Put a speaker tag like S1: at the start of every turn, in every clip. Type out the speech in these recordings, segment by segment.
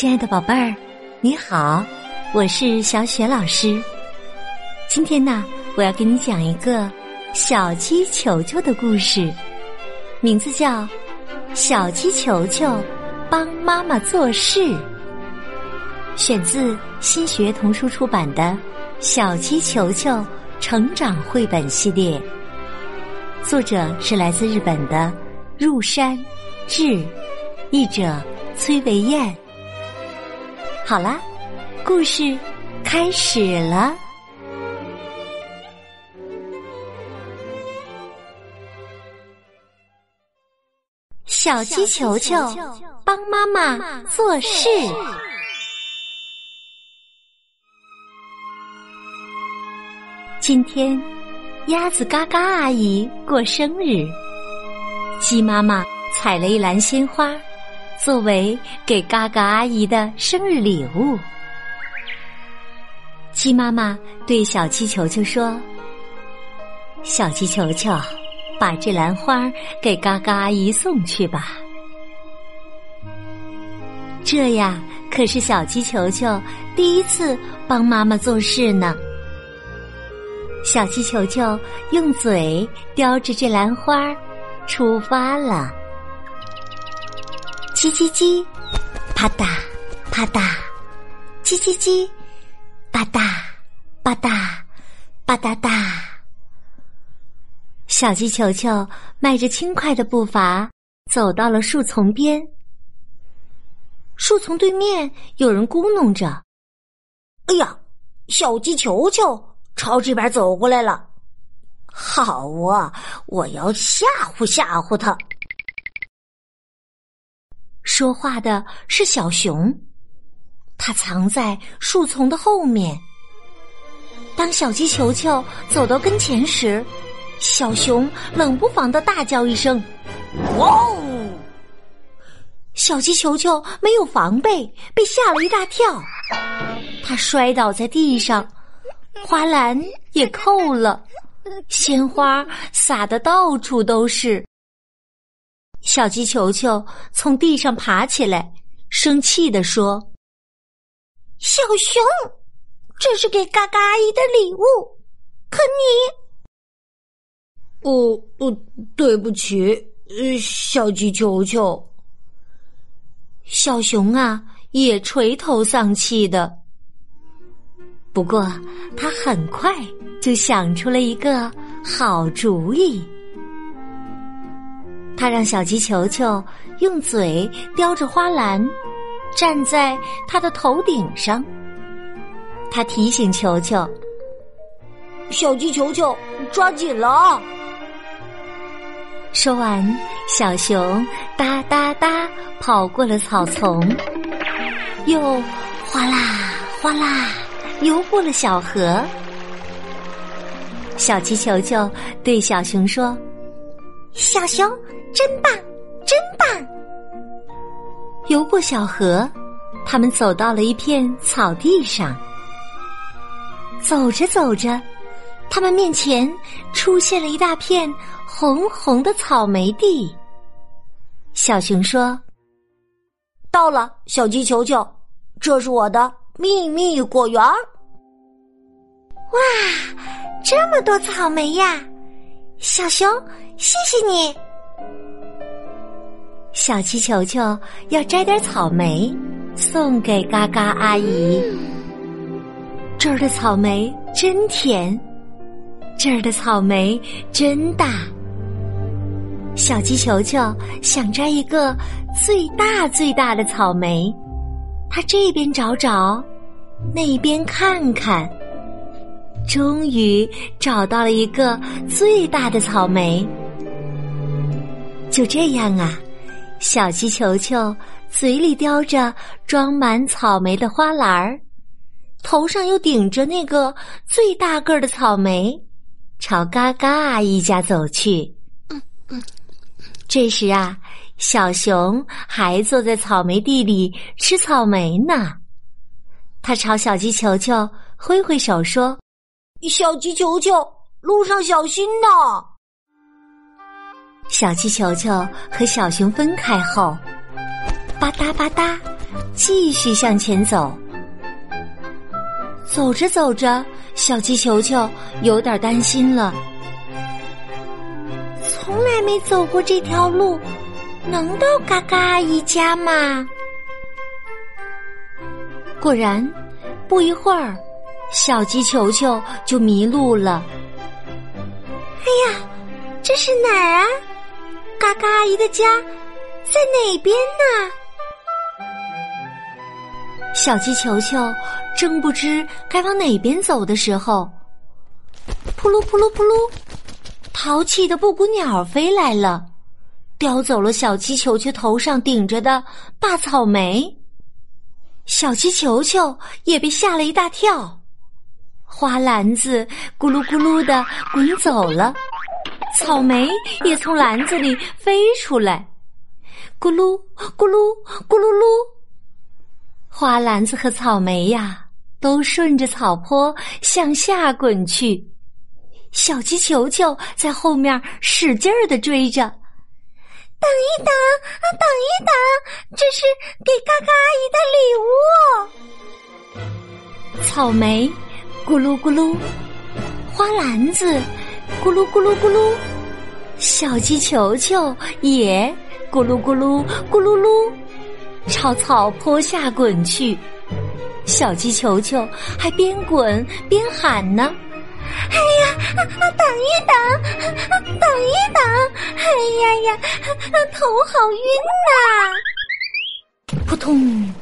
S1: 亲爱的宝贝儿，你好，我是小雪老师。今天呢，我要给你讲一个小鸡球球的故事，名字叫《小鸡球球帮妈妈做事》，选自新学童书出版的《小鸡球球成长绘本系列》，作者是来自日本的入山志，译者崔维燕。好啦，故事开始了。小鸡球球帮妈妈做事。今天，鸭子嘎嘎阿姨过生日，鸡妈妈采了一篮鲜花。作为给嘎嘎阿姨的生日礼物，鸡妈妈对小鸡球球说：“小鸡球球，把这篮花给嘎嘎阿姨送去吧。”这呀，可是小鸡球球第一次帮妈妈做事呢。小鸡球球用嘴叼着这篮花，出发了。叽叽叽，啪嗒啪嗒，叽叽叽，吧嗒吧嗒吧嗒嗒。小鸡球球迈着轻快的步伐走到了树丛边。树丛对面有人咕哝着：“
S2: 哎呀，小鸡球球朝这边走过来了！好啊，我要吓唬吓唬他。”
S1: 说话的是小熊，它藏在树丛的后面。当小鸡球球走到跟前时，小熊冷不防的大叫一声：“哇哦！”小鸡球球没有防备，被吓了一大跳，它摔倒在地上，花篮也扣了，鲜花洒的到处都是。小鸡球球从地上爬起来，生气地说：“
S3: 小熊，这是给嘎嘎阿姨的礼物，可你……
S2: 哦哦，对不起，小鸡球球。”
S1: 小熊啊，也垂头丧气的。不过，他很快就想出了一个好主意。他让小鸡球球用嘴叼着花篮，站在他的头顶上。他提醒球球：“
S2: 小鸡球球，抓紧了！”
S1: 说完，小熊哒哒哒跑过了草丛，又哗啦哗啦游过了小河。小鸡球球对小熊说：“
S3: 小熊。”真棒，真棒！
S1: 游过小河，他们走到了一片草地上。走着走着，他们面前出现了一大片红红的草莓地。小熊说：“
S2: 到了，小鸡球球，这是我的秘密果园。”
S3: 哇，这么多草莓呀！小熊，谢谢你。
S1: 小鸡球球要摘点草莓送给嘎嘎阿姨。这儿的草莓真甜，这儿的草莓真大。小鸡球球想摘一个最大最大的草莓，它这边找找，那边看看，终于找到了一个最大的草莓。就这样啊。小鸡球球嘴里叼着装满草莓的花篮儿，头上又顶着那个最大个儿的草莓，朝嘎嘎阿姨家走去。这时啊，小熊还坐在草莓地里吃草莓呢。他朝小鸡球球挥挥手说：“
S2: 小鸡球球，路上小心呐！”
S1: 小鸡球球和小熊分开后，吧嗒吧嗒，继续向前走。走着走着，小鸡球球有点担心了。
S3: 从来没走过这条路，能到嘎嘎阿姨家吗？
S1: 果然，不一会儿，小鸡球球就迷路了。
S3: 哎呀，这是哪儿啊？嘎嘎阿姨的家在哪边呢？
S1: 小鸡球球正不知该往哪边走的时候，扑噜扑噜扑噜，淘气的布谷鸟飞来了，叼走了小鸡球球头上顶着的大草莓。小鸡球球也被吓了一大跳，花篮子咕噜咕噜的滚走了，草莓也从篮子里飞出来，咕噜咕噜咕噜噜。花篮子和草莓呀，都顺着草坡向下滚去。小鸡球球在后面使劲儿的追着。
S3: 等一等啊，等一等，这是给嘎嘎阿姨的
S1: 礼物。草莓咕噜咕噜，花篮子咕噜咕噜咕噜，小鸡球球也咕噜咕噜咕噜噜。朝草坡下滚去，小鸡球球还边滚边喊呢：“
S3: 哎呀，啊啊等一等，等一等！哎呀呀，头好晕
S1: 呐！”扑通，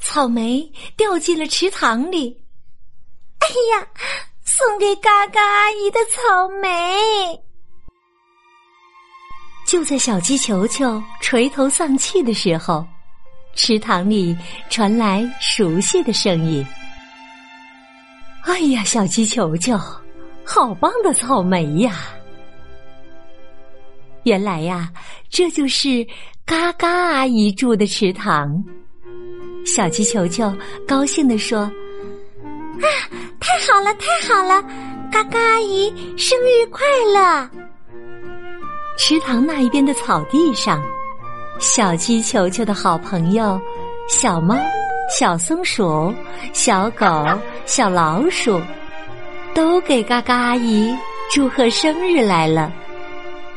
S1: 草莓掉进了池塘里。
S3: 哎呀，送给嘎嘎阿姨的草莓！
S1: 就在小鸡球球垂头丧气的时候。池塘里传来熟悉的声音：“哎呀，小鸡球球，好棒的草莓呀！”原来呀，这就是嘎嘎阿姨住的池塘。小鸡球球高兴地说：“
S3: 啊，太好了，太好了！嘎嘎阿姨生日快乐！”
S1: 池塘那一边的草地上。小鸡球球的好朋友，小猫、小松鼠、小狗、小老鼠，都给嘎嘎阿姨祝贺生日来了。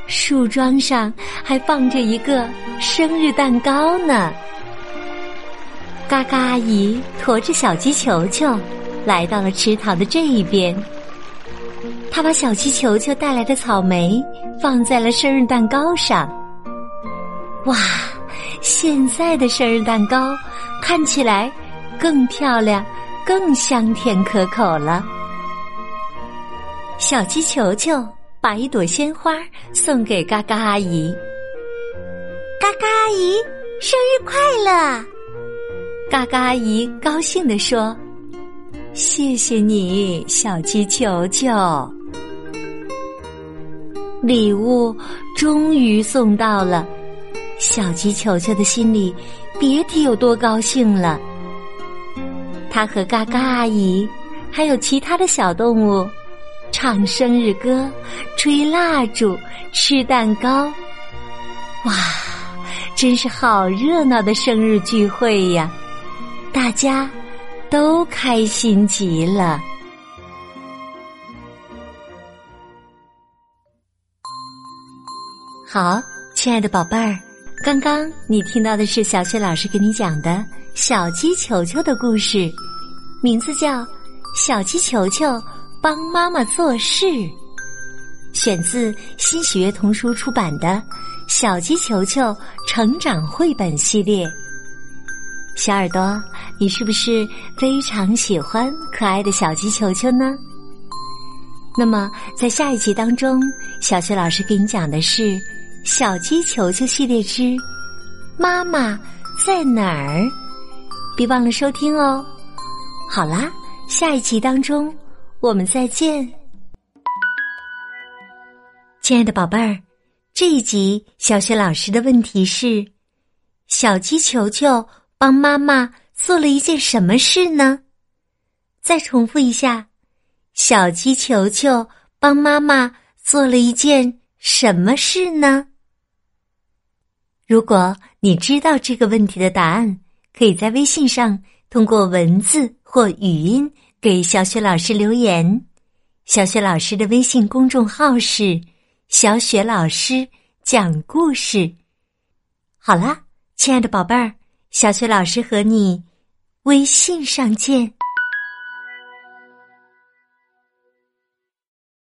S1: 树桩上还放着一个生日蛋糕呢。嘎嘎阿姨驮着小鸡球球，来到了池塘的这一边。他把小鸡球球带来的草莓放在了生日蛋糕上。哇，现在的生日蛋糕看起来更漂亮、更香甜可口了。小鸡球球把一朵鲜花送给嘎嘎阿姨，
S3: 嘎嘎阿姨生日快乐！
S1: 嘎嘎阿姨高兴地说：“谢谢你，小鸡球球。”礼物终于送到了。小鸡球球的心里别提有多高兴了。他和嘎嘎阿姨，还有其他的小动物，唱生日歌，吹蜡烛，吃蛋糕。哇，真是好热闹的生日聚会呀！大家都开心极了。好，亲爱的宝贝儿。刚刚你听到的是小雪老师给你讲的小鸡球球的故事，名字叫《小鸡球球帮妈妈做事》，选自新喜悦童书出版的《小鸡球球成长绘本系列》。小耳朵，你是不是非常喜欢可爱的小鸡球球呢？那么，在下一集当中，小雪老师给你讲的是。小鸡球球系列之妈妈在哪儿？别忘了收听哦。好啦，下一集当中我们再见。亲爱的宝贝儿，这一集小雪老师的问题是：小鸡球球帮妈妈做了一件什么事呢？再重复一下小鸡球球帮妈妈做了一件什么事呢？如果你知道这个问题的答案可以在微信上通过文字或语音给小雪老师留言。小雪老师的微信公众号是小雪老师讲故事。好啦亲爱的宝贝儿小学老师和你微信上见。